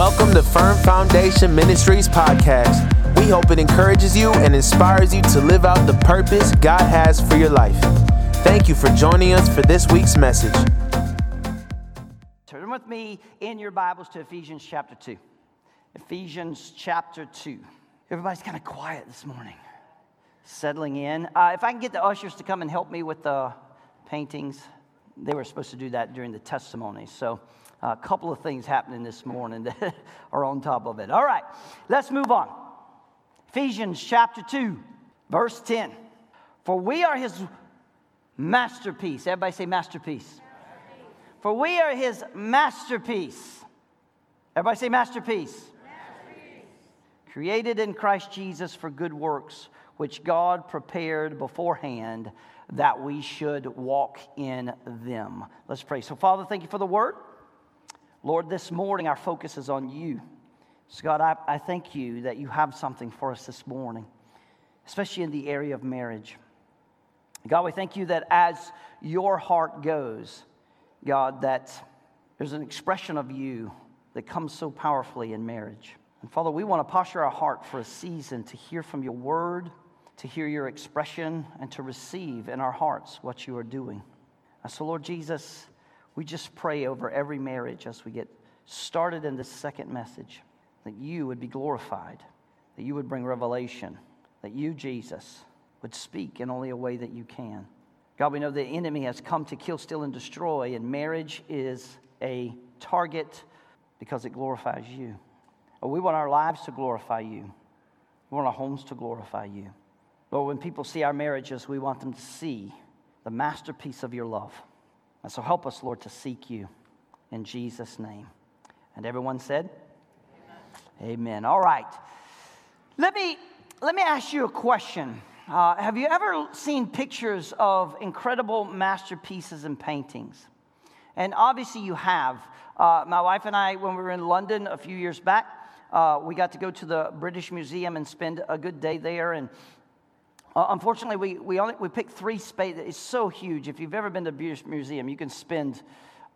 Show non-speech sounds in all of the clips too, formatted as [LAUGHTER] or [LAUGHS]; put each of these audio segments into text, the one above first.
Welcome to Firm Foundation Ministries podcast. We hope it encourages you and inspires you to live out the purpose God has for your life. Thank you for joining us for this week's message. Turn with me in your Bibles to Ephesians chapter 2. Ephesians chapter 2. Everybody's kind of quiet this morning, settling in. Uh, if I can get the ushers to come and help me with the paintings, they were supposed to do that during the testimony. So, a couple of things happening this morning that [LAUGHS] are on top of it. All right, let's move on. Ephesians chapter 2, verse 10. For we are his masterpiece. Everybody say masterpiece. masterpiece. For we are his masterpiece. Everybody say masterpiece. masterpiece. Created in Christ Jesus for good works, which God prepared beforehand that we should walk in them. Let's pray. So, Father, thank you for the word. Lord, this morning our focus is on you. So, God, I, I thank you that you have something for us this morning, especially in the area of marriage. God, we thank you that as your heart goes, God, that there's an expression of you that comes so powerfully in marriage. And Father, we want to posture our heart for a season to hear from your word, to hear your expression, and to receive in our hearts what you are doing. And so, Lord Jesus, we just pray over every marriage as we get started in this second message that you would be glorified, that you would bring revelation, that you, Jesus, would speak in only a way that you can. God, we know the enemy has come to kill, steal, and destroy, and marriage is a target because it glorifies you. We want our lives to glorify you. We want our homes to glorify you. But when people see our marriages, we want them to see the masterpiece of your love. And so help us, Lord, to seek you in Jesus' name. And everyone said, Amen. Amen. All right. Let me, let me ask you a question. Uh, have you ever seen pictures of incredible masterpieces and paintings? And obviously, you have. Uh, my wife and I, when we were in London a few years back, uh, we got to go to the British Museum and spend a good day there. And uh, unfortunately, we, we, only, we picked three spaces. It's so huge. If you've ever been to British Museum, you can spend,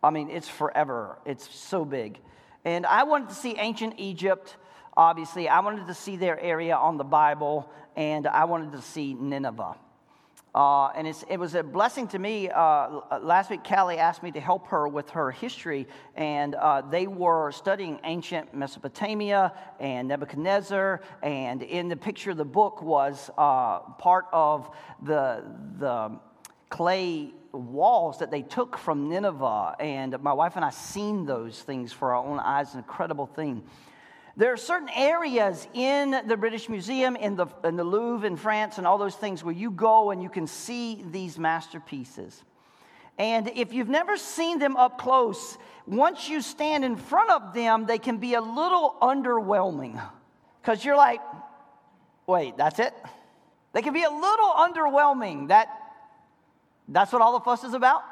I mean, it's forever. It's so big. And I wanted to see ancient Egypt, obviously. I wanted to see their area on the Bible, and I wanted to see Nineveh. Uh, and it was a blessing to me. Uh, last week, Callie asked me to help her with her history, and uh, they were studying ancient Mesopotamia and Nebuchadnezzar. And in the picture, of the book was uh, part of the, the clay walls that they took from Nineveh. And my wife and I seen those things for our own eyes, an incredible thing. There are certain areas in the British Museum, in the, in the Louvre in France, and all those things where you go and you can see these masterpieces. And if you've never seen them up close, once you stand in front of them, they can be a little underwhelming. Because you're like, wait, that's it? They can be a little underwhelming. That, that's what all the fuss is about?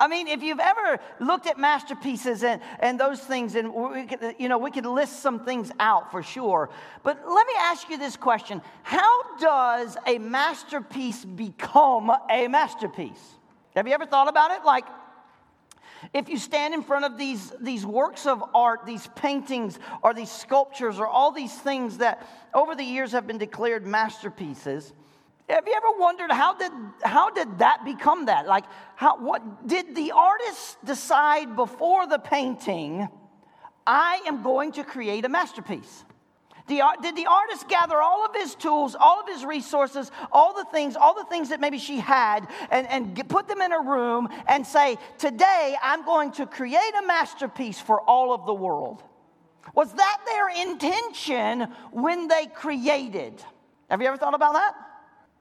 I mean, if you've ever looked at masterpieces and, and those things, and we could, you know, we could list some things out for sure. But let me ask you this question How does a masterpiece become a masterpiece? Have you ever thought about it? Like, if you stand in front of these, these works of art, these paintings, or these sculptures, or all these things that over the years have been declared masterpieces, have you ever wondered how did, how did that become that? Like, how, what did the artist decide before the painting, I am going to create a masterpiece? The, did the artist gather all of his tools, all of his resources, all the things, all the things that maybe she had, and, and put them in a room and say, Today I'm going to create a masterpiece for all of the world? Was that their intention when they created? Have you ever thought about that?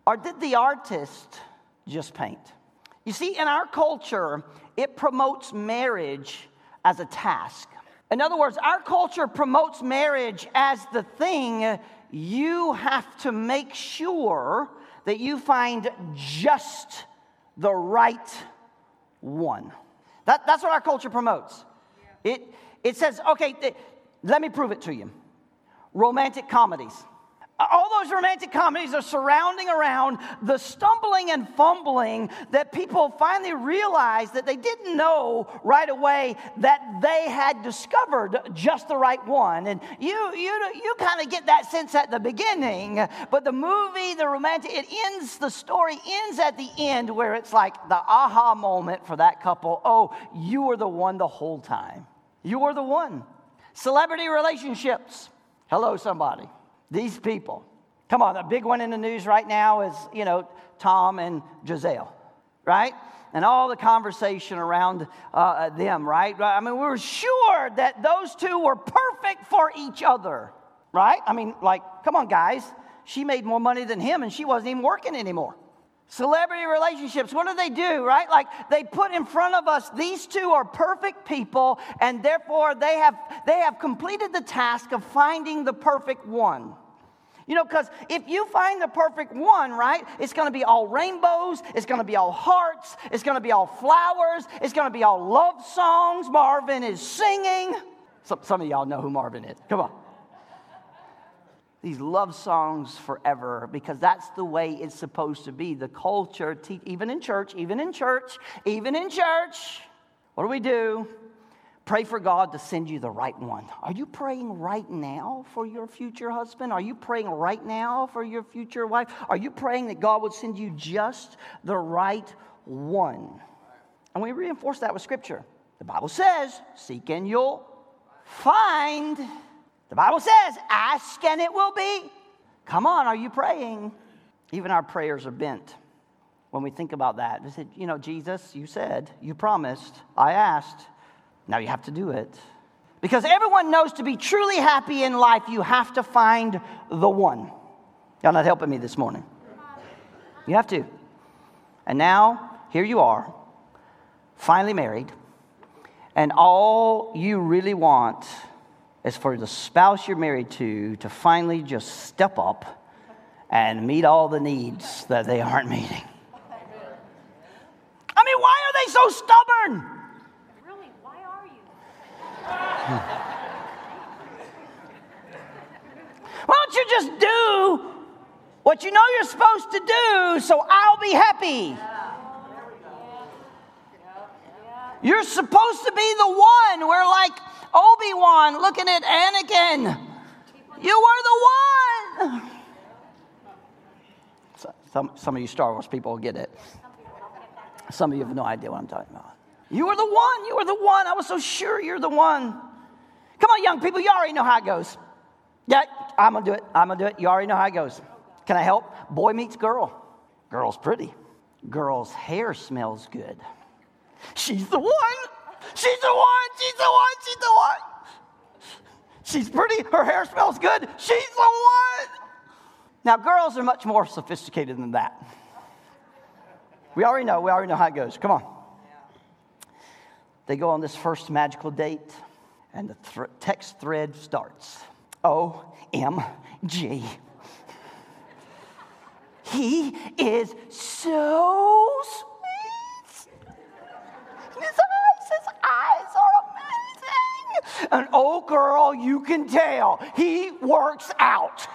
Or did the artist just paint? You see, in our culture, it promotes marriage as a task. In other words, our culture promotes marriage as the thing you have to make sure that you find just the right one. That, that's what our culture promotes. It, it says, okay, th- let me prove it to you. Romantic comedies all those romantic comedies are surrounding around the stumbling and fumbling that people finally realize that they didn't know right away that they had discovered just the right one. And you, you, you kind of get that sense at the beginning, but the movie, the romantic, it ends, the story ends at the end where it's like the aha moment for that couple. Oh, you were the one the whole time. You were the one. Celebrity relationships. Hello, somebody. These people. Come on, the big one in the news right now is, you know, Tom and Gisele, right? And all the conversation around uh, them, right? I mean, we were sure that those two were perfect for each other, right? I mean, like, come on, guys. She made more money than him and she wasn't even working anymore. Celebrity relationships, what do they do, right? Like they put in front of us, these two are perfect people, and therefore they have, they have completed the task of finding the perfect one. You know, because if you find the perfect one, right, it's going to be all rainbows, it's going to be all hearts, it's going to be all flowers, it's going to be all love songs. Marvin is singing. Some, some of y'all know who Marvin is. Come on. These love songs forever because that's the way it's supposed to be. The culture, even in church, even in church, even in church, what do we do? Pray for God to send you the right one. Are you praying right now for your future husband? Are you praying right now for your future wife? Are you praying that God would send you just the right one? And we reinforce that with scripture. The Bible says, Seek and you'll find. The Bible says, Ask and it will be. Come on, are you praying? Even our prayers are bent when we think about that. We said, You know, Jesus, you said, you promised, I asked. Now you have to do it. Because everyone knows to be truly happy in life, you have to find the one. Y'all not helping me this morning. You have to. And now, here you are, finally married, and all you really want is for the spouse you're married to to finally just step up and meet all the needs that they aren't meeting. I mean, why are they so stubborn? [LAUGHS] Why don't you just do what you know you're supposed to do so I'll be happy? You're supposed to be the one. We're like Obi Wan looking at Anakin. You were the one. Some, some of you Star Wars people will get it. Some of you have no idea what I'm talking about. You were the one. You were the one. I was so sure you're the one. Come on, young people, you already know how it goes. Yeah, I'm gonna do it. I'm gonna do it. You already know how it goes. Can I help? Boy meets girl. Girl's pretty. Girl's hair smells good. She's the one. She's the one. She's the one. She's the one. She's pretty. Her hair smells good. She's the one. Now, girls are much more sophisticated than that. We already know. We already know how it goes. Come on. They go on this first magical date. And the th- text thread starts OMG. He is so sweet. His eyes, his eyes are amazing. And oh, girl, you can tell he works out.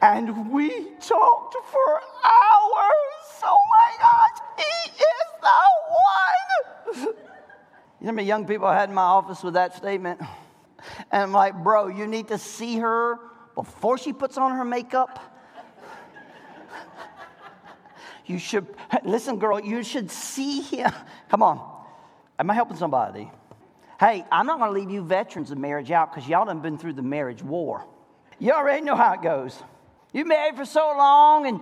and we talked for hours. Oh my gosh, he is the one. You know how many young people I had in my office with that statement? And I'm like, bro, you need to see her before she puts on her makeup. You should, listen, girl, you should see him. Come on. Am I helping somebody? Hey, I'm not going to leave you veterans of marriage out because y'all done been through the marriage war. You already know how it goes. You've married for so long and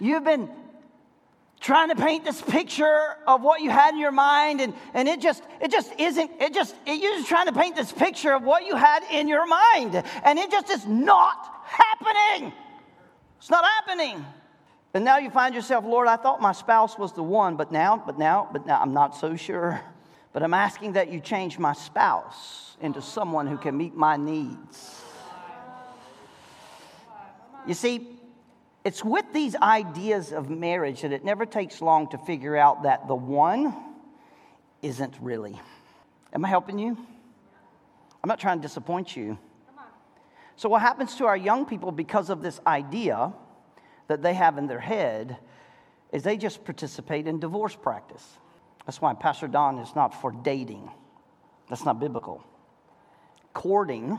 you've been trying to paint this picture of what you had in your mind and, and it just it just isn't it just it, you're just trying to paint this picture of what you had in your mind and it just is not happening. It's not happening. And now you find yourself lord i thought my spouse was the one but now but now but now i'm not so sure. But i'm asking that you change my spouse into someone who can meet my needs. You see, it's with these ideas of marriage that it never takes long to figure out that the one isn't really. Am I helping you? I'm not trying to disappoint you. So, what happens to our young people because of this idea that they have in their head is they just participate in divorce practice. That's why Pastor Don is not for dating. That's not biblical. Courting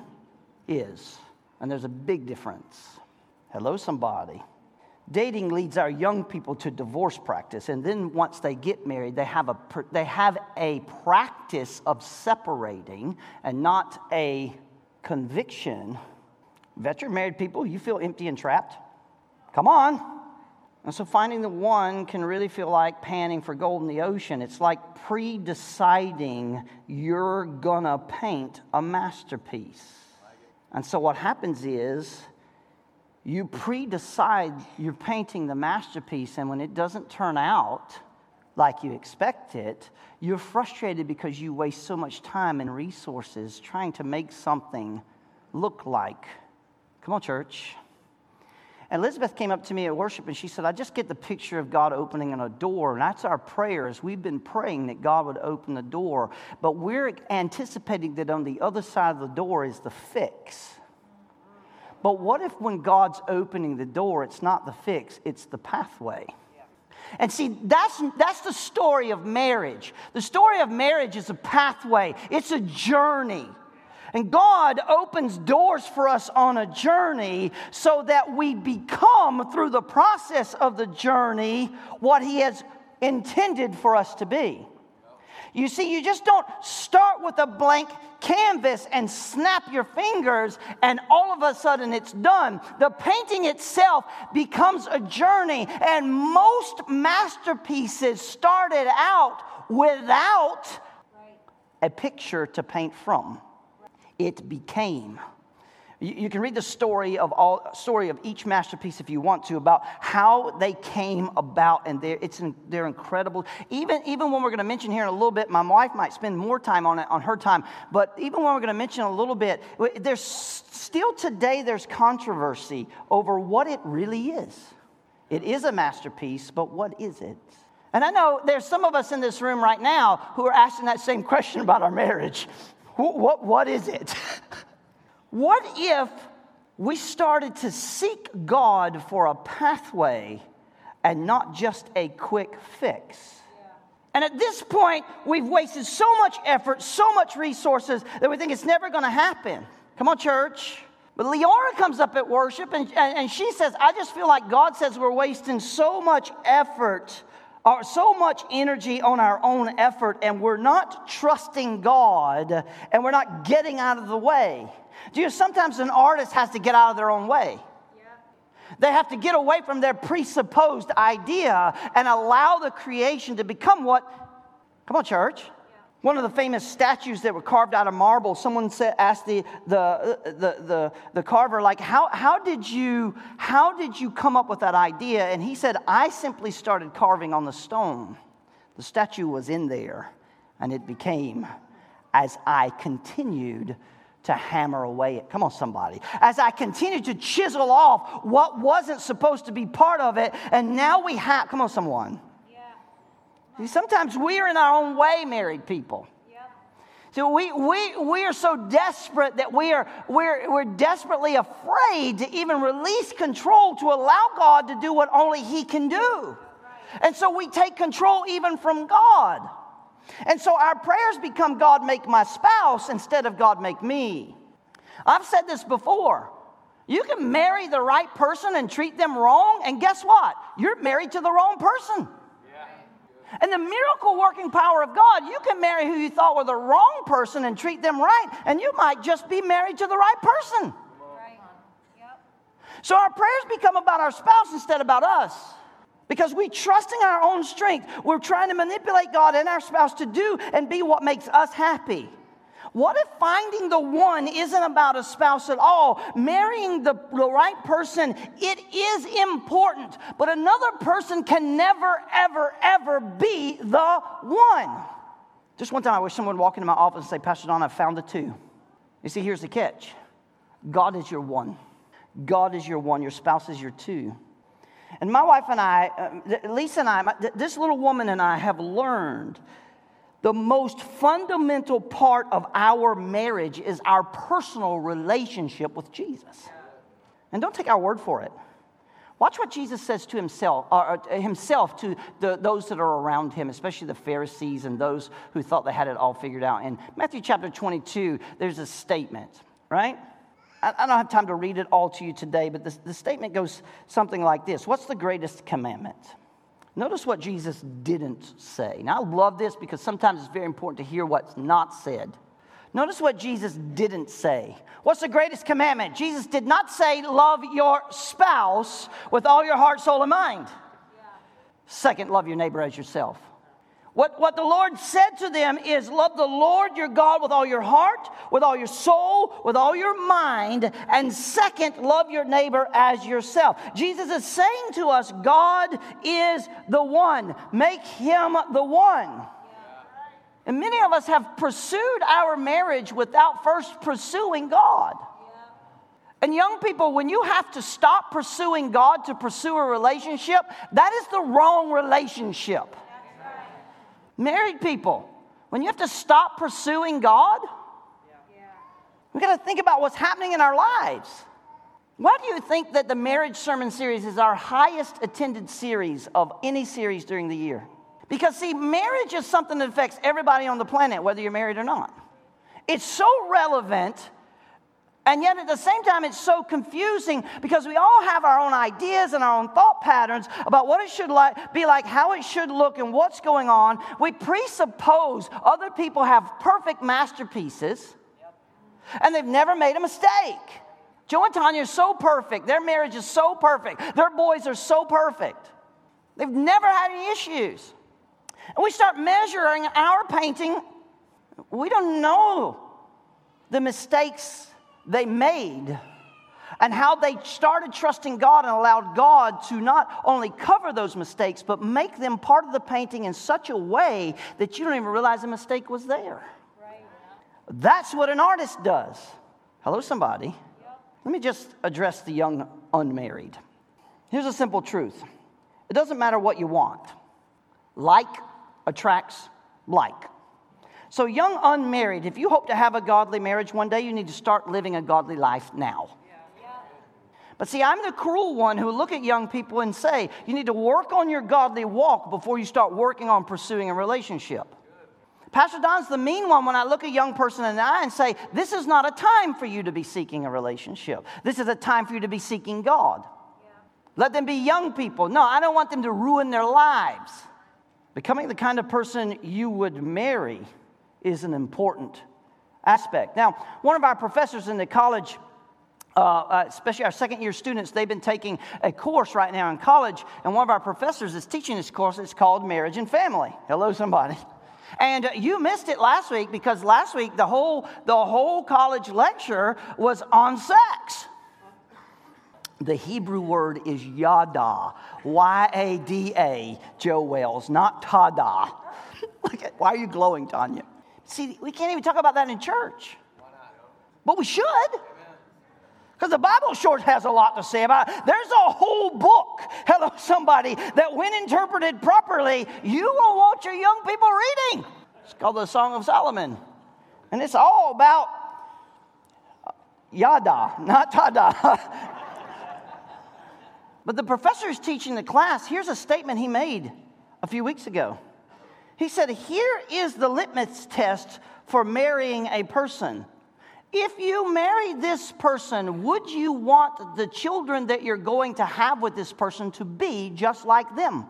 is, and there's a big difference. Hello, somebody. Dating leads our young people to divorce practice, and then once they get married, they have a, they have a practice of separating and not a conviction. Veteran married people, you feel empty and trapped? Come on. And so finding the one can really feel like panning for gold in the ocean. It's like pre deciding you're gonna paint a masterpiece. And so what happens is, you pre decide you're painting the masterpiece, and when it doesn't turn out like you expect it, you're frustrated because you waste so much time and resources trying to make something look like. Come on, church. And Elizabeth came up to me at worship and she said, I just get the picture of God opening a door. And that's our prayers. We've been praying that God would open the door, but we're anticipating that on the other side of the door is the fix. But what if when God's opening the door, it's not the fix, it's the pathway? And see, that's, that's the story of marriage. The story of marriage is a pathway, it's a journey. And God opens doors for us on a journey so that we become, through the process of the journey, what He has intended for us to be. You see, you just don't start with a blank canvas and snap your fingers and all of a sudden it's done. The painting itself becomes a journey, and most masterpieces started out without a picture to paint from. It became. You, can read the story of all story of each masterpiece if you want to about how they came about, and they're, it's they're incredible. Even even when we're going to mention here in a little bit, my wife might spend more time on it on her time. But even when we're going to mention a little bit, there's still today there's controversy over what it really is. It is a masterpiece, but what is it? And I know there's some of us in this room right now who are asking that same [LAUGHS] question about our marriage. What, what, what is it? [LAUGHS] What if we started to seek God for a pathway and not just a quick fix? And at this point, we've wasted so much effort, so much resources that we think it's never going to happen. Come on, church. But Leora comes up at worship and, and, she says, I just feel like God says we're wasting so much effort or so much energy on our own effort and we're not trusting God and we're not getting out of the way. Do you know, sometimes an artist has to get out of their own way. They have to get away from their presupposed idea and allow the creation to become what, come on, church. One of the famous statues that were carved out of marble, someone said, asked the, the, the, the, the carver, like, how, how, did you, how did you come up with that idea? And he said, I simply started carving on the stone. The statue was in there, and it became as I continued to hammer away at. Come on, somebody. As I continue to chisel off what wasn't supposed to be part of it, and now we have, come on, someone. Yeah. Sometimes we're in our own way, married people. So we, we, we are so desperate that we are, we're, we're desperately afraid to even release control to allow God to do what only He can do. And so we take control even from God. And so our prayers become God, make my spouse instead of God, make me. I've said this before. You can marry the right person and treat them wrong, and guess what? You're married to the wrong person. And the miracle working power of God, you can marry who you thought were the wrong person and treat them right, and you might just be married to the right person. Right. Yep. So our prayers become about our spouse instead about us. Because we trusting our own strength. We're trying to manipulate God and our spouse to do and be what makes us happy. What if finding the one isn't about a spouse at all? Marrying the, the right person, it is important, but another person can never, ever, ever be the one. Just one time, I wish someone would walk into my office and say, Pastor Don, I found the two. You see, here's the catch God is your one. God is your one, your spouse is your two. And my wife and I, uh, Lisa and I, this little woman and I have learned the most fundamental part of our marriage is our personal relationship with Jesus. And don't take our word for it. Watch what Jesus says to himself, or himself to the, those that are around him, especially the Pharisees and those who thought they had it all figured out. In Matthew chapter 22, there's a statement, right? I, I don't have time to read it all to you today, but the, the statement goes something like this What's the greatest commandment? Notice what Jesus didn't say. Now, I love this because sometimes it's very important to hear what's not said. Notice what Jesus didn't say. What's the greatest commandment? Jesus did not say, Love your spouse with all your heart, soul, and mind. Yeah. Second, love your neighbor as yourself. What, what the Lord said to them is, Love the Lord your God with all your heart, with all your soul, with all your mind. And second, love your neighbor as yourself. Jesus is saying to us, God is the one. Make him the one. And many of us have pursued our marriage without first pursuing God. And young people, when you have to stop pursuing God to pursue a relationship, that is the wrong relationship. Married people, when you have to stop pursuing God, we got to think about what's happening in our lives. Why do you think that the marriage sermon series is our highest attended series of any series during the year? Because, see, marriage is something that affects everybody on the planet, whether you're married or not. It's so relevant and yet at the same time, it's so confusing because we all have our own ideas and our own thought patterns about what it should like, be like, how it should look, and what's going on. We presuppose other people have perfect masterpieces and they've never made a mistake. Joe and Tanya are so perfect. Their marriage is so perfect. Their boys are so perfect. They've never had any issues. And we start measuring our painting. We don't know the mistakes they made and how they started trusting God and allowed God to not only cover those mistakes, but make them part of the painting in such a way that you don't even realize the mistake was there. Right. That's what an artist does. Hello, somebody. Yep. Let me just address the young unmarried. Here's a simple truth it doesn't matter what you want, like attracts like. So, young unmarried, if you hope to have a godly marriage one day, you need to start living a godly life now. But see, I'm the cruel one who look at young people and say, you need to work on your godly walk before you start working on pursuing a relationship. Pastor Don's the mean one when I look a young person in the eye and say, This is not a time for you to be seeking a relationship. This is a time for you to be seeking God. Yeah. Let them be young people. No, I don't want them to ruin their lives. Becoming the kind of person you would marry is an important aspect. Now, one of our professors in the college, uh, uh, especially our second year students, they've been taking a course right now in college, and one of our professors is teaching this course. It's called Marriage and Family. Hello, somebody. And you missed it last week because last week the whole, the whole college lecture was on sex. The Hebrew word is yada, Y A D A, Joe Wells, not tada. [LAUGHS] Why are you glowing, Tanya? See, we can't even talk about that in church. But we should. Because the Bible sure has a lot to say about it. There's a whole book, hello, somebody, that when interpreted properly, you will want your young people reading. It's called the Song of Solomon. And it's all about uh, yada, not tada. [LAUGHS] but the professor is teaching the class. Here's a statement he made a few weeks ago. He said, Here is the litmus test for marrying a person. If you marry this person, would you want the children that you're going to have with this person to be just like them?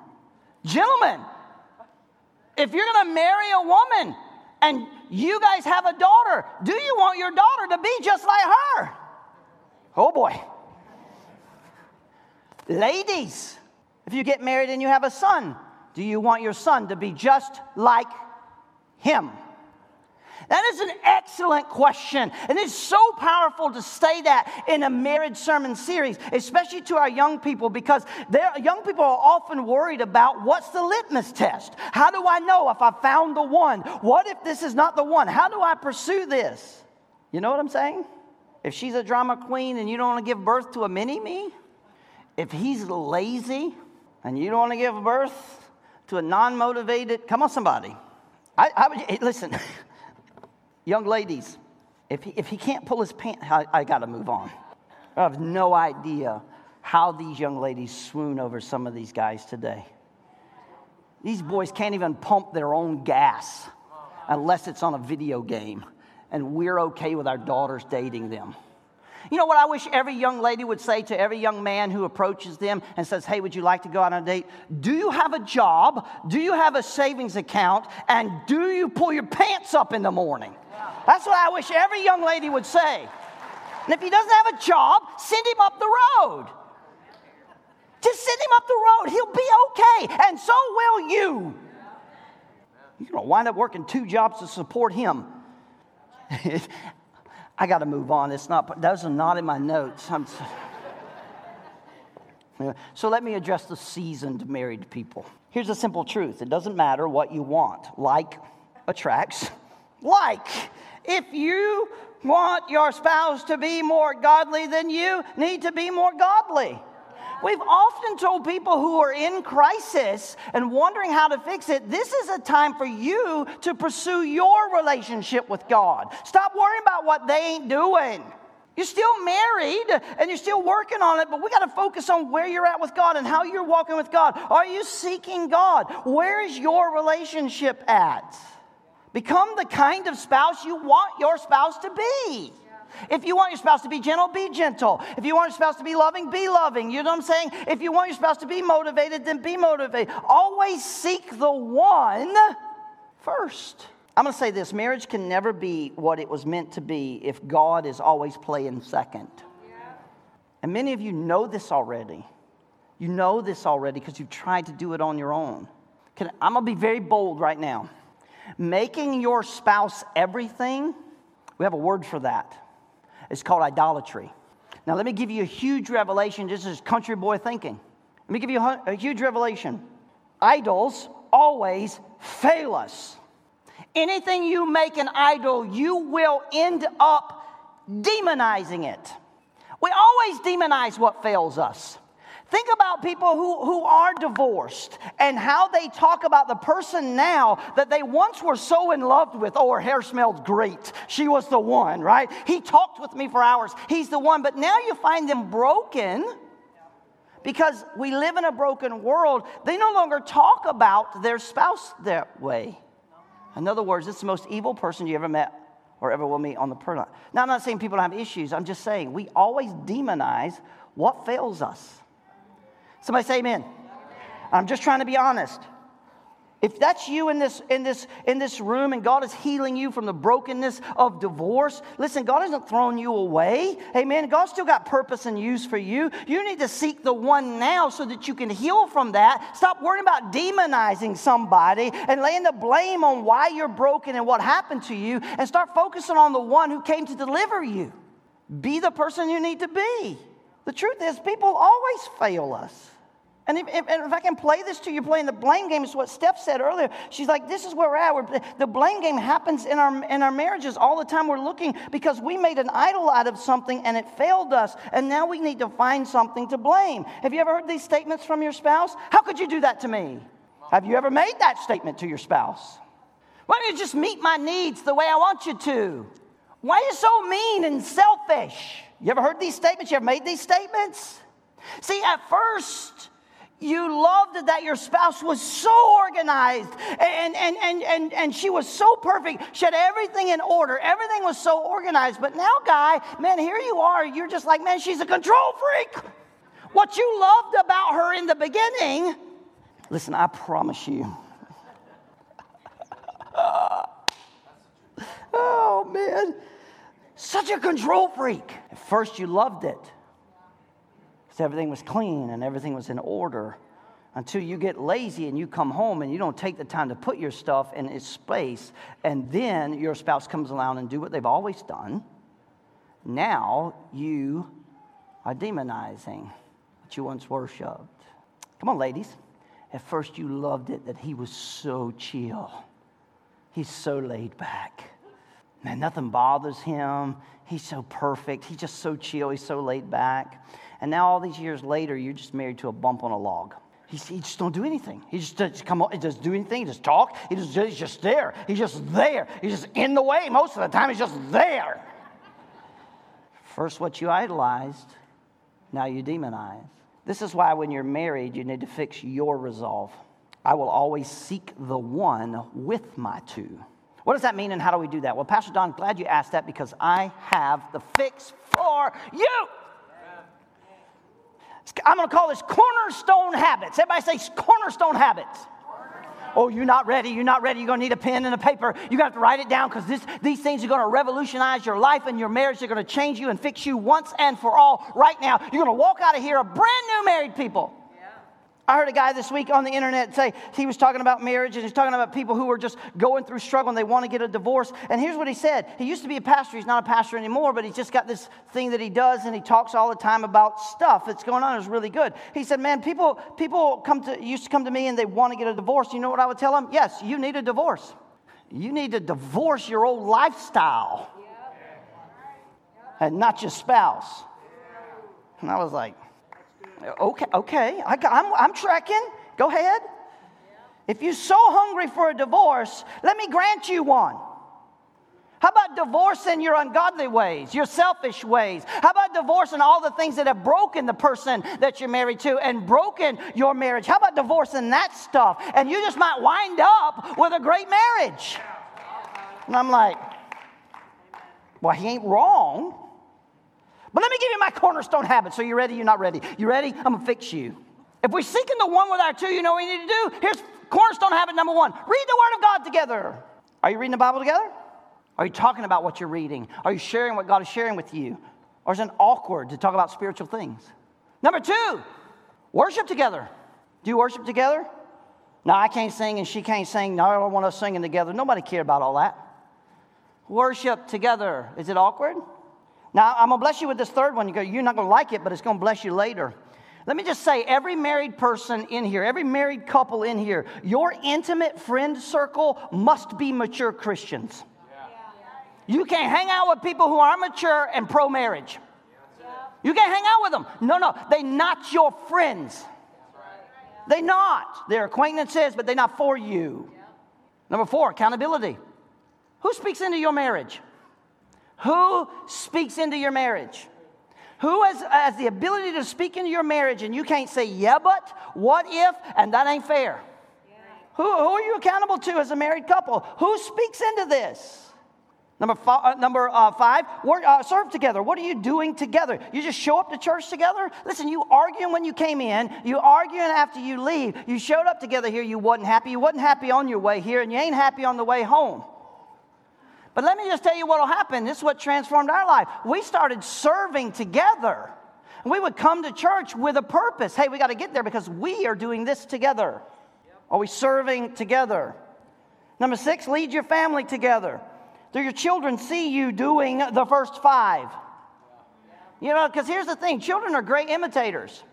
Gentlemen, if you're going to marry a woman and you guys have a daughter, do you want your daughter to be just like her? Oh boy. Ladies, if you get married and you have a son, do you want your son to be just like him? That is an excellent question. And it's so powerful to say that in a marriage sermon series, especially to our young people, because young people are often worried about what's the litmus test? How do I know if I found the one? What if this is not the one? How do I pursue this? You know what I'm saying? If she's a drama queen and you don't want to give birth to a mini me, if he's lazy and you don't want to give birth to a non motivated, come on, somebody. I, I would, listen, [LAUGHS] young ladies, if he, if he can't pull his pants, I, I got to move on. I have no idea how these young ladies swoon over some of these guys today. These boys can't even pump their own gas unless it's on a video game, and we're okay with our daughters dating them. You know what I wish every young lady would say to every young man who approaches them and says, Hey, would you like to go out on a date? Do you have a job? Do you have a savings account? And do you pull your pants up in the morning? That's what I wish every young lady would say. And if he doesn't have a job, send him up the road. Just send him up the road. He'll be okay. And so will you. You're going to wind up working two jobs to support him. [LAUGHS] I got to move on. It's not, those are not in my notes. [LAUGHS] so let me address the seasoned married people. Here's a simple truth it doesn't matter what you want, like attracts like. If you want your spouse to be more godly than you, need to be more godly. We've often told people who are in crisis and wondering how to fix it, this is a time for you to pursue your relationship with God. Stop worrying about what they ain't doing. You're still married and you're still working on it, but we got to focus on where you're at with God and how you're walking with God. Are you seeking God? Where is your relationship at? Become the kind of spouse you want your spouse to be. If you want your spouse to be gentle, be gentle. If you want your spouse to be loving, be loving. You know what I'm saying? If you want your spouse to be motivated, then be motivated. Always seek the one first. I'm going to say this marriage can never be what it was meant to be if God is always playing second. And many of you know this already. You know this already because you've tried to do it on your own. Can, I'm going to be very bold right now. Making your spouse everything, we have a word for that. It's called idolatry. Now, let me give you a huge revelation. This is country boy thinking. Let me give you a, huge revelation. Idols always fail us. Anything you make an idol, you will end up demonizing it. We always demonize what fails us. Think about people who, who are divorced and how they talk about the person now that they once were so in love with. Oh, her hair smelled great. She was the one, right? He talked with me for hours. He's the one. But now you find them broken because we live in a broken world. They no longer talk about their spouse that way. In other words, it's the most evil person you ever met or ever will meet on the planet. Now, I'm not saying people have issues. I'm just saying we always demonize what fails us. Somebody say amen. I'm just trying to be honest. If that's you in this, in, this, in this room and God is healing you from the brokenness of divorce, listen, God hasn't thrown you away. Amen. God's still got purpose and use for you. You need to seek the one now so that you can heal from that. Stop worrying about demonizing somebody and laying the blame on why you're broken and what happened to you and start focusing on the one who came to deliver you. Be the person you need to be. The truth is, people always fail us. And if, if, if, I can play this to you, playing the blame game is what Steph said earlier. She's like, this is where we're at. We're, the blame game happens in our, in our marriages all the time. We're looking because we made an idol out of something and it failed us. And now we need to find something to blame. Have you ever heard these statements from your spouse? How could you do that to me? Have you ever made that statement to your spouse? Why don't you just meet my needs the way I want you to? Why are you so mean and selfish? You ever heard these statements? You ever made these statements? See, at first, you loved that your spouse was so organized and, and, and, and, and she was so perfect. She had everything in order. Everything was so organized. But now, guy, man, here you are. You're just like, man, she's a control freak. What you loved about her in the beginning, listen, I promise you. [LAUGHS] oh, man. Such a control freak. At first, you loved it because everything was clean and everything was in order until you get lazy and you come home and you don't take the time to put your stuff in its space. And then your spouse comes along and do what they've always done. Now you are demonizing what you once worshiped. Come on ladies. At first you loved it that he was so chill. He's so laid back. Man nothing bothers him. He's so perfect. He's just so chill. He's so laid back and now, all these years later, you're just married to a bump on a log. He, he just don't do anything. He just doesn't come on, he doesn't do anything. He just talk. He just, he's just there. He's just there. He's just in the way most of the time. He's just there. First, what you idolized, now you demonize. This is why when you're married, you need to fix your resolve. I will always seek the one with my two. What does that mean and how do we do that? Well, Pastor Don, glad you asked that because I have the fix for you. I'm going to call this cornerstone habits. Everybody say cornerstone habits. Oh, you're not ready. You're not ready. You're going to need a pen and a paper. You're going to have to write it down because these things are going to revolutionize your life and your marriage. They're going to change you and fix you once and for all right now. You're going to walk out of here a brand new married people. I heard a guy this week on the internet say he was talking about marriage and he's talking about people who are just going through struggle and they want to get a divorce. And here's what he said. He used to be a pastor. He's not a pastor anymore, but he's just got this thing that he does and he talks all the time about stuff that's going on. It's really good. He said, "Man, people people come to used to come to me and they want to get a divorce. You know what I would tell them? Yes, you need a divorce. You need to divorce your old lifestyle, and not your spouse." And I was like, Okay, okay, I, I'm, I'm tracking. Go ahead. If you're so hungry for a divorce, let me grant you one. How about divorcing your ungodly ways, your selfish ways? How about divorcing all the things that have broken the person that you're married to and broken your marriage? How about divorcing that stuff? And you just might wind up with a great marriage. And I'm like, well, he ain't wrong. But let me give you my cornerstone habit. So you ready? You're not ready. You ready? I'm gonna fix you. If we're seeking the one with our two, you know what we need to do? Here's cornerstone habit number one read the Word of God together. Are you reading the Bible together? Are you talking about what you're reading? Are you sharing what God is sharing with you? Or is it awkward to talk about spiritual things? Number two, worship together. Do you worship together? No, I can't sing and she can't sing. No, I don't want us singing together. Nobody care about all that. Worship together. Is it awkward? Now, I'm going to bless you with this third one. You go, you're not going to like it, but it's going to bless you later. Let me just say every married person in here, every married couple in here, your intimate friend circle must be mature Christians. You can't hang out with people who are mature and pro marriage. You can't hang out with them. No, no, they're not your friends. They're not. They're acquaintances, but they're not for you. Number four, accountability. Who speaks into your marriage? Who speaks into your marriage? Who has, has the ability to speak into your marriage and you can't say, yeah, but, what if, and that ain't fair? Yeah. Who, who are you accountable to as a married couple? Who speaks into this? Number, five, uh, number uh, five work, uh, serve together. What are you doing together? You just show up to church together? Listen, you arguing when you came in, you arguing after you leave. You showed up together here, you wasn't happy. You wasn't happy on your way here, and you ain't happy on the way home. But let me just tell you what will happen. This is what transformed our life. We started serving together. We would come to church with a purpose. Hey, we got to get there because we are doing this together. Are we serving together? Number six, lead your family together. Do your children see you doing the first five? You know, because here's the thing children are great imitators.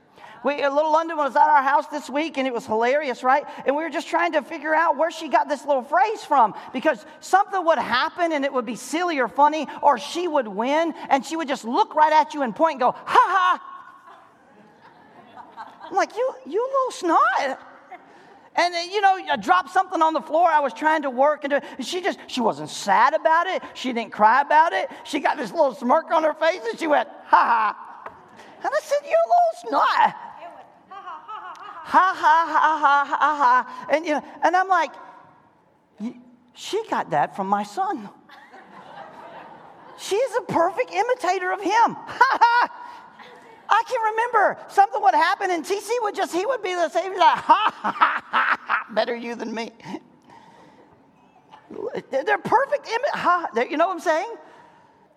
We, uh, little London was at our house this week and it was hilarious, right? And we were just trying to figure out where she got this little phrase from because something would happen and it would be silly or funny, or she would win and she would just look right at you and point and go, ha ha. I'm like, you, you little snot. And then you know, I dropped something on the floor. I was trying to work, and she just she wasn't sad about it. She didn't cry about it. She got this little smirk on her face, and she went, "Ha ha!" And I said, "You little snot." Ha ha ha ha ha ha. And, you know, and I'm like, she got that from my son. She's a perfect imitator of him. [LAUGHS] Ha ha. I can remember something would happen and TC would just, he would be the same, like, ha ha ha ha, better you than me. They're perfect image. Ha, you know what I'm saying?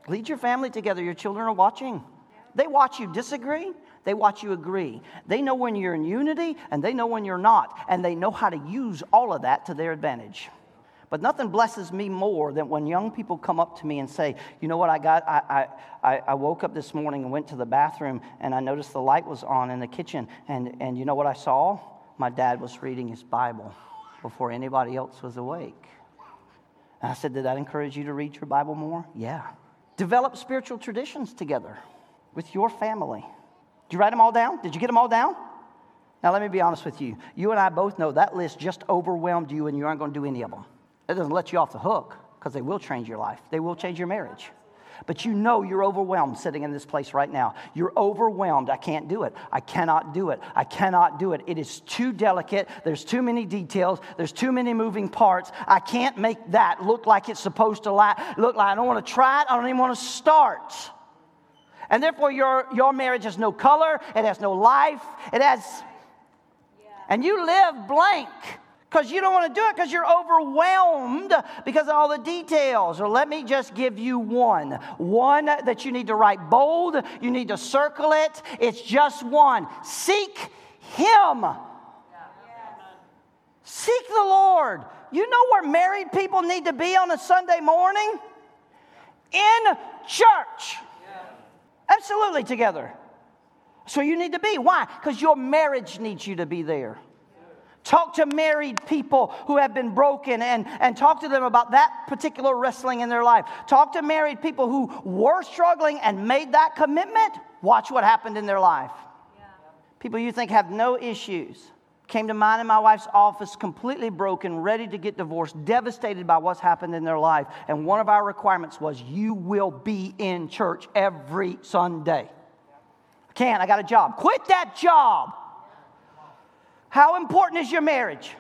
Lead your family together. Your children are watching. They watch you disagree. They watch you agree. They know when you're in unity and they know when you're not. And they know how to use all of that to their advantage. But nothing blesses me more than when young people come up to me and say, You know what, I got, I, I, I woke up this morning and went to the bathroom and I noticed the light was on in the kitchen. And, and you know what I saw? My dad was reading his Bible before anybody else was awake. And I said, Did that encourage you to read your Bible more? Yeah. Develop spiritual traditions together with your family. You write them all down? Did you get them all down? Now, let me be honest with you. You and I both know that list just overwhelmed you and you aren't going to do any of them. It doesn't let you off the hook because they will change your life, they will change your marriage. But you know you're overwhelmed sitting in this place right now. You're overwhelmed. I can't do it. I cannot do it. I cannot do it. It is too delicate. There's too many details. There's too many moving parts. I can't make that look like it's supposed to look like. I don't want to try it. I don't even want to start. And therefore, your, your marriage has no color, it has no life, it has. And you live blank because you don't want to do it because you're overwhelmed because of all the details. Or let me just give you one. One that you need to write bold, you need to circle it. It's just one. Seek Him. Seek the Lord. You know where married people need to be on a Sunday morning? In church. Absolutely together. So you need to be. Why? Because your marriage needs you to be there. Talk to married people who have been broken and, and talk to them about that particular wrestling in their life. Talk to married people who were struggling and made that commitment. Watch what happened in their life. Yeah. People you think have no issues came to mine in my wife's office completely broken, ready to get divorced, devastated by what's happened in their life. And one of our requirements was you will be in church every Sunday. I can't, I got a job. Quit that job. How important is your marriage?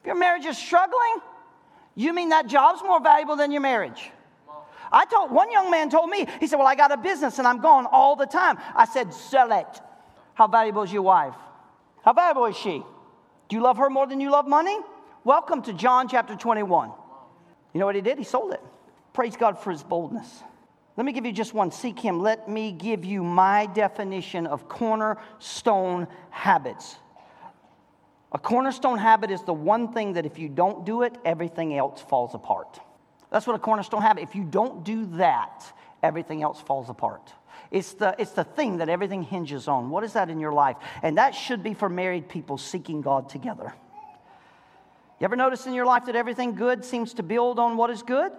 If your marriage is struggling, you mean that job's more valuable than your marriage? I told one young man told me, he said, Well, I got a business and I'm gone all the time. I said, Sell it. How valuable is your wife? How valuable is she? Do you love her more than you love money? Welcome to John chapter 21. You know what he did? He sold it. Praise God for his boldness. Let me give you just one. Seek him. Let me give you my definition of cornerstone habits. A cornerstone habit is the one thing that if you don't do it, everything else falls apart. That's what a cornerstone habit. If you don't do that, everything else falls apart. It's the, it's the thing that everything hinges on. What is that in your life? And that should be for married people seeking God together. You ever notice in your life that everything good seems to build on what is good?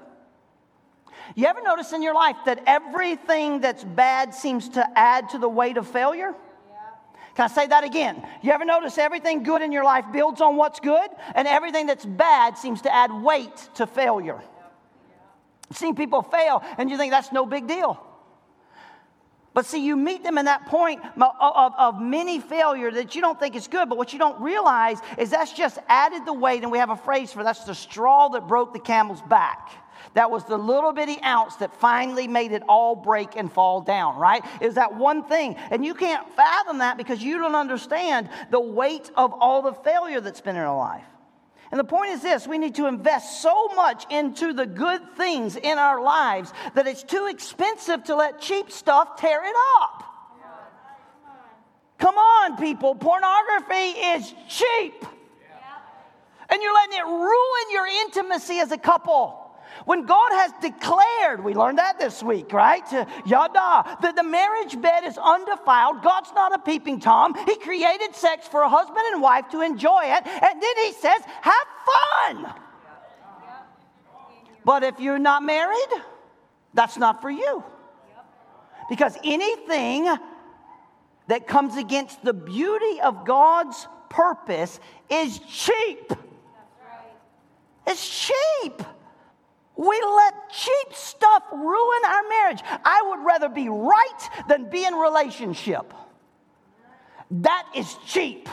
You ever notice in your life that everything that's bad seems to add to the weight of failure? Can I say that again? You ever notice everything good in your life builds on what's good, and everything that's bad seems to add weight to failure? You've seen people fail, and you think that's no big deal. But see, you meet them in that point of, of, many failure that you don't think is good, but what you don't realize is that's just added the weight, and we have a phrase for that's the straw that broke the camel's back. That was the little bitty ounce that finally made it all break and fall down, right? Is that one thing. And you can't fathom that because you don't understand the weight of all the failure that's been in our life. And the point is this we need to invest so much into the good things in our lives that it's too expensive to let cheap stuff tear it up. Come on, people. Pornography is cheap. And you're letting it ruin your intimacy as a couple. When God has declared, we learned that this week, right? Yada, that the marriage bed is undefiled. God's not a peeping Tom. He created sex for a husband and wife to enjoy it. And then he says, have fun. But if you're not married, that's not for you. Because anything that comes against the beauty of God's purpose is cheap. It's cheap. We let cheap stuff ruin our marriage. I would rather be right than be in relationship. That is cheap.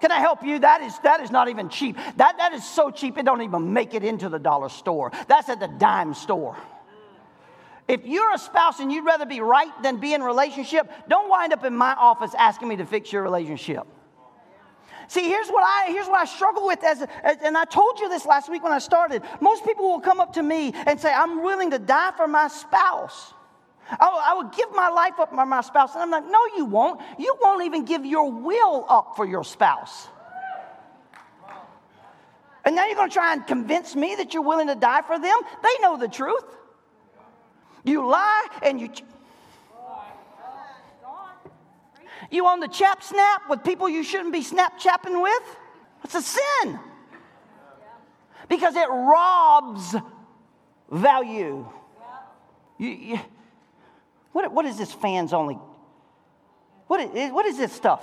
Can I help you? That is, that is not even cheap. That, that is so cheap it don't even make it into the dollar store. That's at the dime store. If you're a spouse and you'd rather be right than be in relationship, don't wind up in my office asking me to fix your relationship. See, here's what I here's what I struggle with as, as, and I told you this last week when I started. Most people will come up to me and say, "I'm willing to die for my spouse." I I give my life up for my spouse. And I'm like, no, you won't. You won't even give your will up for your spouse. And now you're going to try and convince me that you're willing to die for them? They know the truth. You lie and you. You on the chap snap with people you shouldn't be snap chapping with? It's a sin. Because it robs value. You, you, what, what is this fans only? What is, what is this stuff?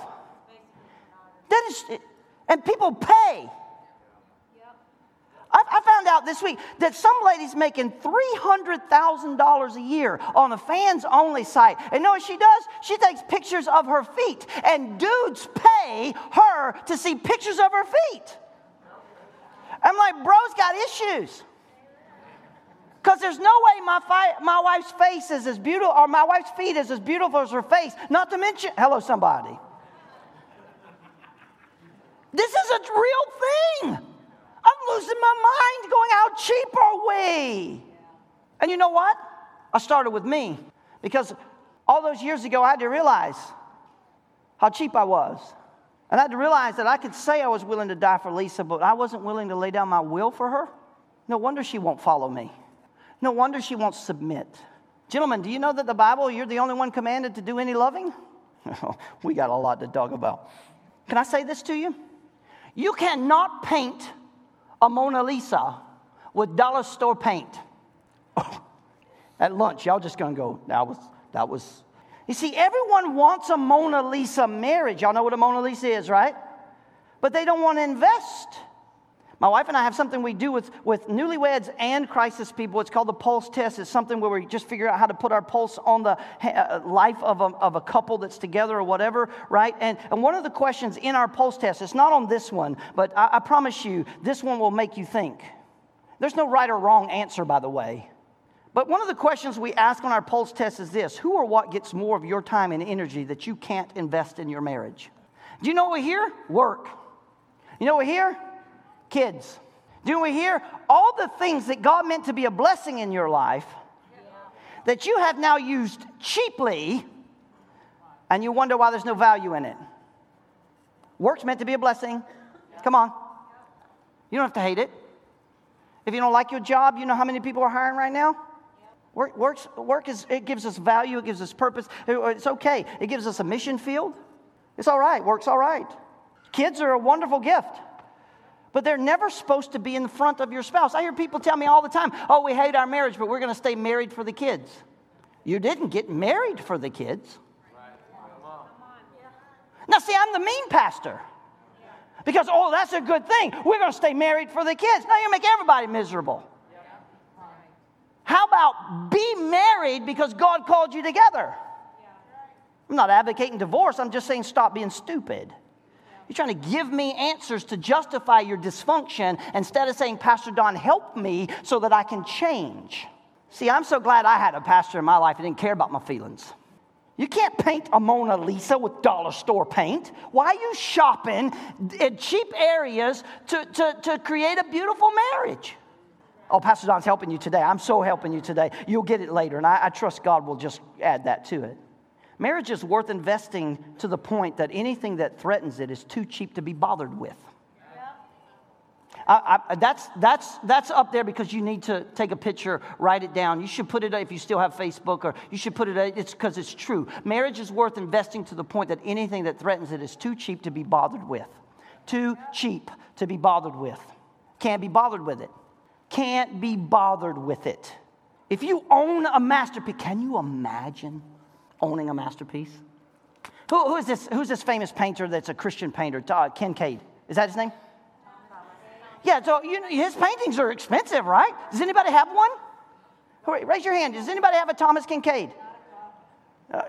That is, and people pay. I, I found out this week that some lady's making $300,000 a year on a fans only site. And know what she does? She takes pictures of her feet, and dudes pay her to see pictures of her feet. I'm like, bro's got issues. Because there's no way my, fi- my wife's face is as beautiful, or my wife's feet is as beautiful as her face, not to mention, hello, somebody. This is a real thing. I'm losing my mind going, how cheap are we? And you know what? I started with me because all those years ago, I had to realize how cheap I was. And I had to realize that I could say I was willing to die for Lisa, but I wasn't willing to lay down my will for her. No wonder she won't follow me. No wonder she won't submit. Gentlemen, do you know that the Bible, you're the only one commanded to do any loving? [LAUGHS] we got a lot to talk about. Can I say this to you? You cannot paint a Mona Lisa with dollar store paint. [LAUGHS] At lunch, y'all just gonna go, that was, that was. You see, everyone wants a Mona Lisa marriage. Y'all know what a Mona Lisa is, right? But they don't want to invest. My wife and I have something we do with, with newlyweds and crisis people. It's called the pulse test. It's something where we just figure out how to put our pulse on the uh, life of a, of a couple that's together or whatever, right? And, and one of the questions in our pulse test, it's not on this one, but I, I promise you, this one will make you think. There's no right or wrong answer, by the way. But one of the questions we ask on our pulse test is this Who or what gets more of your time and energy that you can't invest in your marriage? Do you know what we hear? Work. You know what we hear? Kids, do we hear all the things that God meant to be a blessing in your life that you have now used cheaply and you wonder why there's no value in it? Work's meant to be a blessing. Come on. You don't have to hate it. If you don't like your job, you know how many people are hiring right now? Work, works, work is, it gives us value, it gives us purpose. It's okay. It gives us a mission field. It's all right. Work's all right. Kids are a wonderful gift but they're never supposed to be in front of your spouse. I hear people tell me all the time, oh, we hate our marriage, but we're going to stay married for the kids. You didn't get married for the kids. Now, see, I'm the mean pastor. Because, oh, that's a good thing. We're going to stay married for the kids. Now you make everybody miserable. How about be married because God called you together? I'm not advocating divorce, I'm just saying stop being stupid. You're trying to give me answers to justify your dysfunction instead of saying, Pastor Don, help me so that I can change. See, I'm so glad I had a pastor in my life who didn't care about my feelings. You can't paint a Mona Lisa with dollar store paint. Why are you shopping in cheap areas to, to, to create a beautiful marriage? Oh, Pastor Don's helping you today. I'm so helping you today. You'll get it later, and I, I trust God will just add that to it. Marriage is worth investing to the point that anything that threatens it is too cheap to be bothered with. I, I, that's, that's, that's up there because you need to take a picture, write it down. You should put it if you still have Facebook, or you should put it, it's because it's true. Marriage is worth investing to the point that anything that threatens it is too cheap to be bothered with. Too cheap to be bothered with. Can't be bothered with it. Can't be bothered with it. If you own a masterpiece, can you imagine? Owning a masterpiece? Who, who is this, who's this famous painter that's a Christian painter? Uh, Kinkade. Is that his name? Yeah, so you know, his paintings are expensive, right? Does anybody have one? Raise your hand. Does anybody have a Thomas Kinkade? Uh,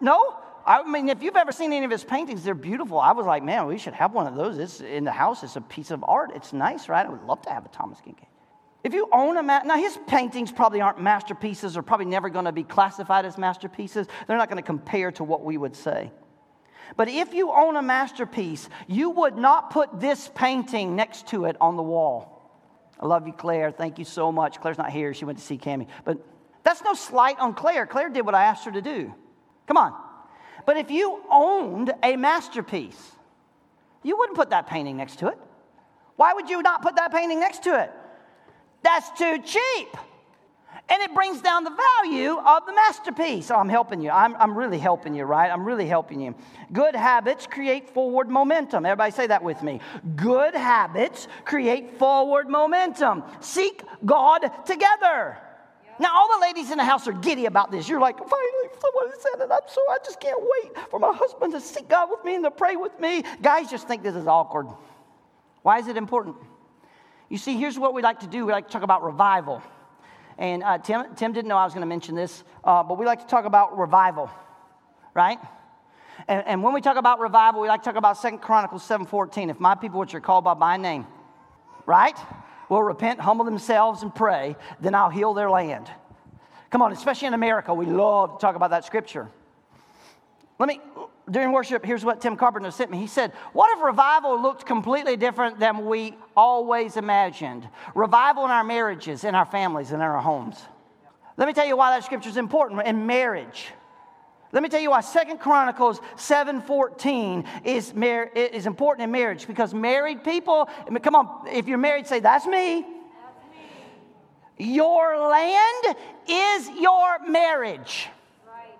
no? I mean, if you've ever seen any of his paintings, they're beautiful. I was like, man, we should have one of those. It's in the house. It's a piece of art. It's nice, right? I would love to have a Thomas Kinkade. If you own a ma- now his paintings probably aren't masterpieces or probably never going to be classified as masterpieces. They're not going to compare to what we would say. But if you own a masterpiece, you would not put this painting next to it on the wall. I love you, Claire. Thank you so much. Claire's not here. She went to see Cami. But that's no slight on Claire. Claire did what I asked her to do. Come on. But if you owned a masterpiece, you wouldn't put that painting next to it. Why would you not put that painting next to it? That's too cheap. And it brings down the value of the masterpiece. Oh, I'm helping you. I'm, I'm really helping you, right? I'm really helping you. Good habits create forward momentum. Everybody say that with me. Good habits create forward momentum. Seek God together. Now, all the ladies in the house are giddy about this. You're like, finally, someone said it. I'm so, I just can't wait for my husband to seek God with me and to pray with me. Guys just think this is awkward. Why is it important? You see, here's what we like to do we like to talk about revival. And uh, Tim, Tim didn't know I was going to mention this, uh, but we like to talk about revival, right? And, and, when we talk about revival, we like to talk about Second Chronicles 7.14. If my people which are called by my name, right, will repent, humble themselves, and pray, then I'll heal their land. Come on, especially in America, we love to talk about that scripture. Let me, during worship, here's what Tim Carpenter sent me. He said, What if revival looked completely different than we always imagined? Revival in our marriages, in our families, and in our homes. Let me tell you why that scripture is important in marriage. Let me tell you why Second Chronicles 7:14 is, mar- is important in marriage because married people, come on, if you're married, say, That's me. That's me. Your land is your marriage. Right.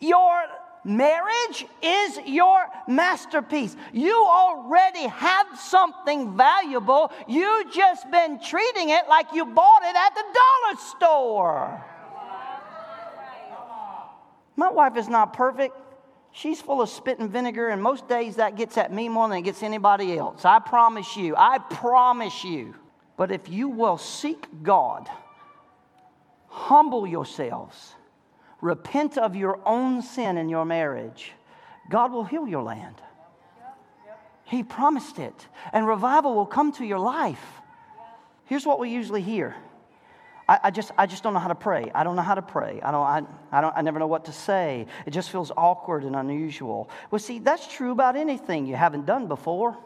Your marriage is your masterpiece. You already have something valuable. You just been treating it like you bought it at the dollar store. My wife is not perfect. She's full of spit and vinegar, and most days that gets at me more than it gets anybody else. I promise you. I promise you. But if you will seek God, humble yourselves, repent of your own sin in your marriage, God will heal your land. He promised it, and revival will come to your life. Here's what we usually hear I, I, just, I just don't know how to pray. I don't know how to pray. I, don't, I, I, don't, I never know what to say. It just feels awkward and unusual. Well, see, that's true about anything you haven't done before.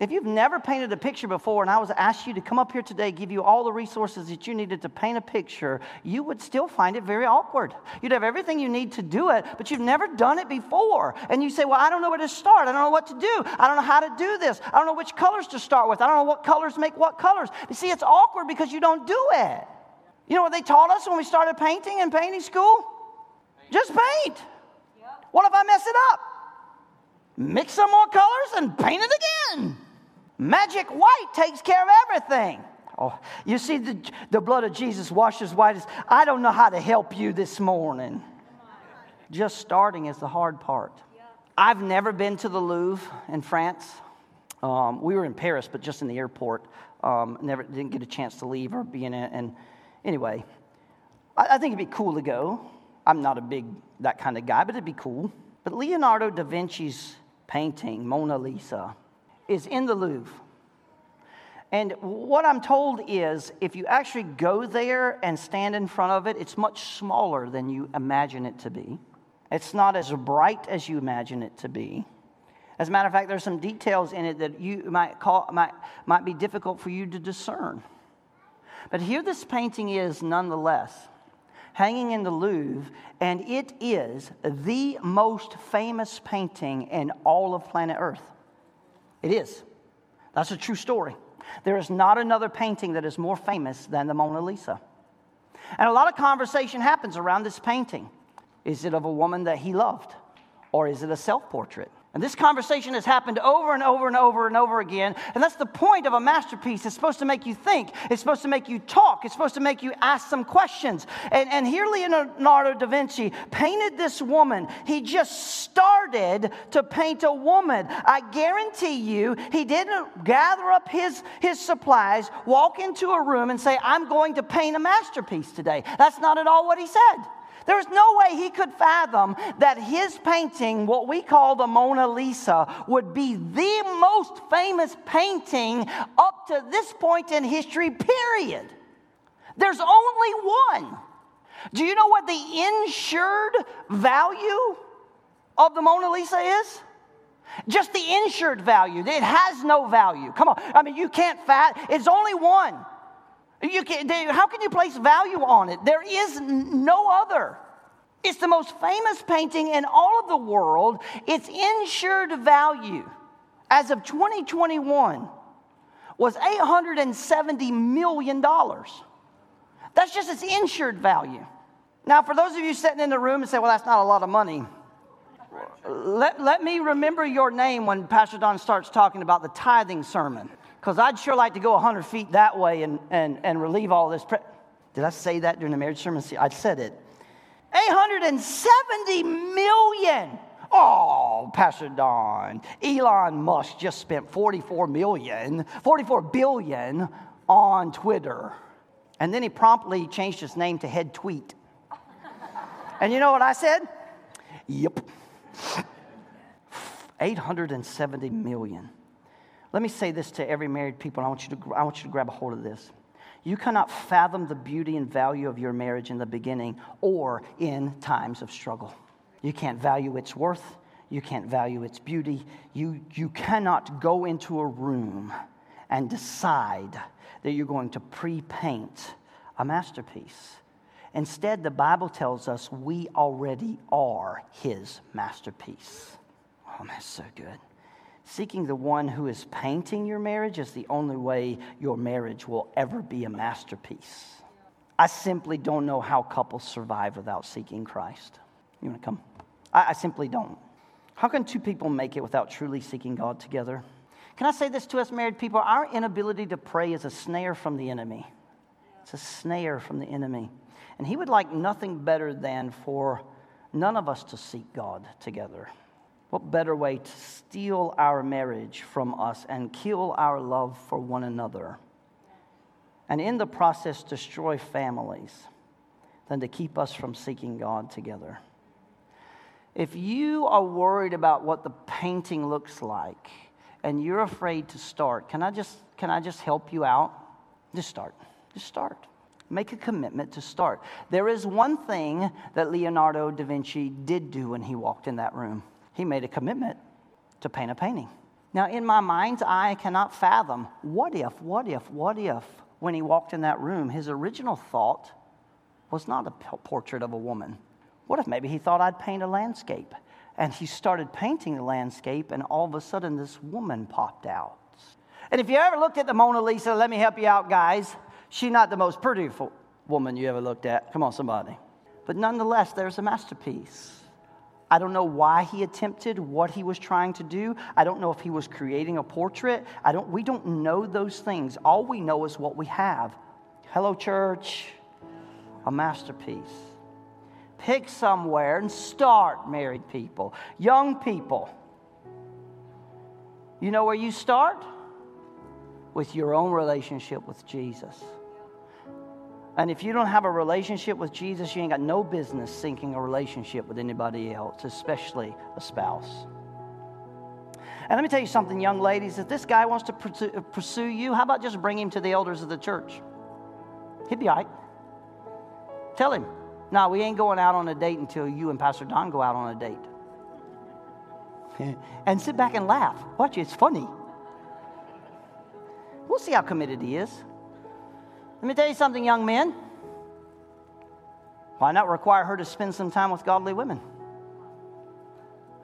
If you've never painted a picture before and I was asked you to come up here today, give you all the resources that you needed to paint a picture, you would still find it very awkward. You'd have everything you need to do it, but you've never done it before. And you say, Well, I don't know where to start. I don't know what to do. I don't know how to do this. I don't know which colors to start with. I don't know what colors make what colors. You see, it's awkward because you don't do it. You know what they taught us when we started painting in painting school? Just paint. What if I mess it up? Mix some more colors and paint it again. Magic white takes care of everything. Oh, you see, the, the blood of Jesus washes white as I don't know how to help you this morning. Just starting is the hard part. I've never been to the Louvre in France. Um, we were in Paris, but just in the airport. Um, never didn't get a chance to leave or be in it. And Anyway, I, I think it'd be cool to go. I'm not a big that kind of guy, but it'd be cool. But Leonardo da Vinci's painting, Mona Lisa, is in the Louvre. And what I'm told is if you actually go there and stand in front of it, it's much smaller than you imagine it to be. It's not as bright as you imagine it to be. As a matter of fact, there's some details in it that you might, call, might, might be difficult for you to discern. But here this painting is nonetheless, hanging in the Louvre, and it is the most famous painting in all of planet Earth. It is. That's a true story. There is not another painting that is more famous than the Mona Lisa. And a lot of conversation happens around this painting. Is it of a woman that he loved? Or is it a self portrait? And this conversation has happened over and over and over and over again. And that's the point of a masterpiece. It's supposed to make you think, it's supposed to make you talk, it's supposed to make you ask some questions. And, and here Leonardo da Vinci painted this woman. He just started to paint a woman. I guarantee you, he didn't gather up his, his supplies, walk into a room, and say, I'm going to paint a masterpiece today. That's not at all what he said. There's no way he could fathom that his painting, what we call the Mona Lisa, would be the most famous painting up to this point in history, period. There's only one. Do you know what the insured value of the Mona Lisa is? Just the insured value. It has no value. Come on. I mean, you can't fat. It's only one. You can, how can you place value on it? There is no other. It's the most famous painting in all of the world. Its insured value as of 2021 was $870 million. That's just its insured value. Now, for those of you sitting in the room and say, well, that's not a lot of money, let, let me remember your name when Pastor Don starts talking about the tithing sermon because I'd sure like to go 100 feet that way and, and, and relieve all this. Pre- Did I say that during the marriage sermon? I said it. 870 million. Oh, Pastor Don, Elon Musk just spent 44 million, 44 billion on Twitter. And then he promptly changed his name to Head Tweet. and you know what I said? Yep. 870 million. Let me say this to every married people. I want you to, I want you to grab a hold of this. You cannot fathom the beauty and value of your marriage in the beginning or in times of struggle. You can't value its worth. You can't value its beauty. You, you cannot go into a room and decide that you're going to pre paint a masterpiece. Instead, the Bible tells us we already are his masterpiece. Oh, that's so good. Seeking the one who is painting your marriage is the only way your marriage will ever be a masterpiece. I simply don't know how couples survive without seeking Christ. You want to come? I, I simply don't. How can two people make it without truly seeking God together? Can I say this to us married people? Our inability to pray is a snare from the enemy. It's a snare from the enemy. And he would like nothing better than for none of us to seek God together. What better way to steal our marriage from us and kill our love for one another? And in the process, destroy families than to keep us from seeking God together. If you are worried about what the painting looks like and you're afraid to start, can I just, can I just help you out? Just start. Just start. Make a commitment to start. There is one thing that Leonardo da Vinci did do when he walked in that room he made a commitment to paint a painting. Now, in my mind's eye, I cannot fathom what if, what if, what if, when he walked in that room, his original thought was not a portrait of a woman. What if maybe he thought I'd paint a landscape? And he started painting the landscape, and all of a sudden, this woman popped out. And if you ever looked at the Mona Lisa, let me help you out, guys. She's not the most pretty woman you ever looked at. Come on, somebody. But nonetheless, there's a masterpiece. I don't know why he attempted what he was trying to do. I don't know if he was creating a portrait. I don't, we don't know those things. All we know is what we have. Hello, church. A masterpiece. Pick somewhere and start, married people, young people. You know where you start? With your own relationship with Jesus. And if you don't have a relationship with Jesus, you ain't got no business sinking a relationship with anybody else, especially a spouse. And let me tell you something, young ladies. If this guy wants to uh, pursue you, how about just bring him to the elders of the church? He'd be all right. Tell him, no, we ain't going out on a date until you and Pastor Don go out on a date. [LAUGHS] and sit back and laugh. Watch, it's funny. We'll see how committed he is. Let me tell you something, young men. Why not require her to spend some time with godly women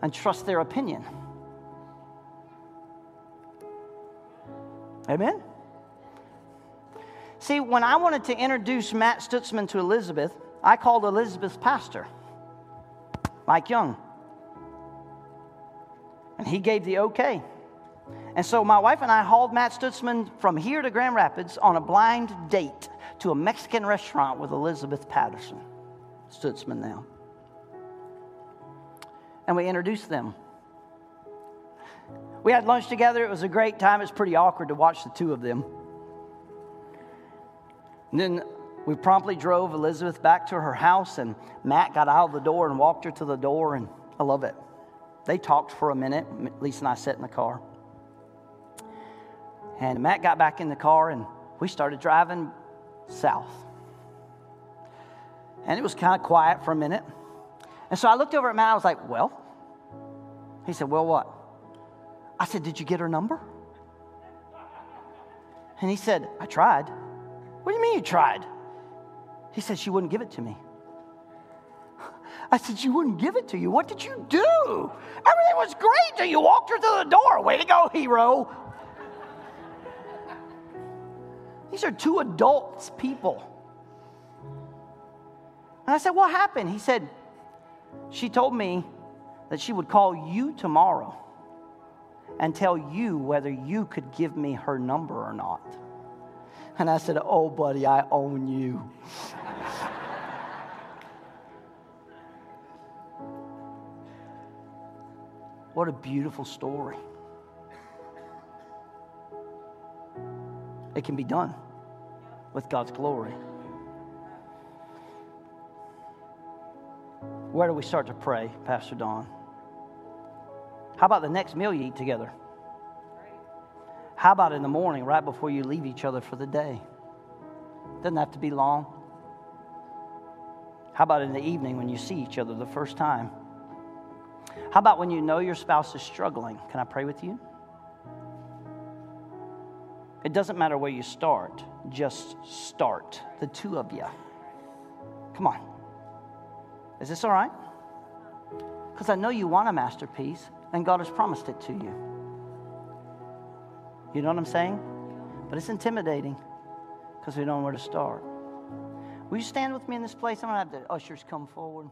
and trust their opinion? Amen? See, when I wanted to introduce Matt Stutzman to Elizabeth, I called Elizabeth's pastor, Mike Young. And he gave the okay. And so my wife and I hauled Matt Stutzman from here to Grand Rapids on a blind date to a Mexican restaurant with Elizabeth Patterson, Stutzman now. And we introduced them. We had lunch together. It was a great time. It was pretty awkward to watch the two of them. And then we promptly drove Elizabeth back to her house, and Matt got out of the door and walked her to the door, and I love it. They talked for a minute. Lisa and I sat in the car. And Matt got back in the car and we started driving south. And it was kind of quiet for a minute. And so I looked over at Matt. I was like, Well, he said, Well, what? I said, Did you get her number? And he said, I tried. What do you mean you tried? He said, She wouldn't give it to me. I said, She wouldn't give it to you. What did you do? Everything was great till you walked her to the door. Way to go, hero. These are two adults, people. And I said, What happened? He said, She told me that she would call you tomorrow and tell you whether you could give me her number or not. And I said, Oh, buddy, I own you. [LAUGHS] what a beautiful story. It can be done with God's glory. Where do we start to pray, Pastor Don? How about the next meal you eat together? How about in the morning, right before you leave each other for the day? Doesn't have to be long. How about in the evening when you see each other the first time? How about when you know your spouse is struggling? Can I pray with you? It doesn't matter where you start, just start, the two of you. Come on. Is this all right? Because I know you want a masterpiece, and God has promised it to you. You know what I'm saying? But it's intimidating because we don't know where to start. Will you stand with me in this place? I'm going to have the ushers come forward.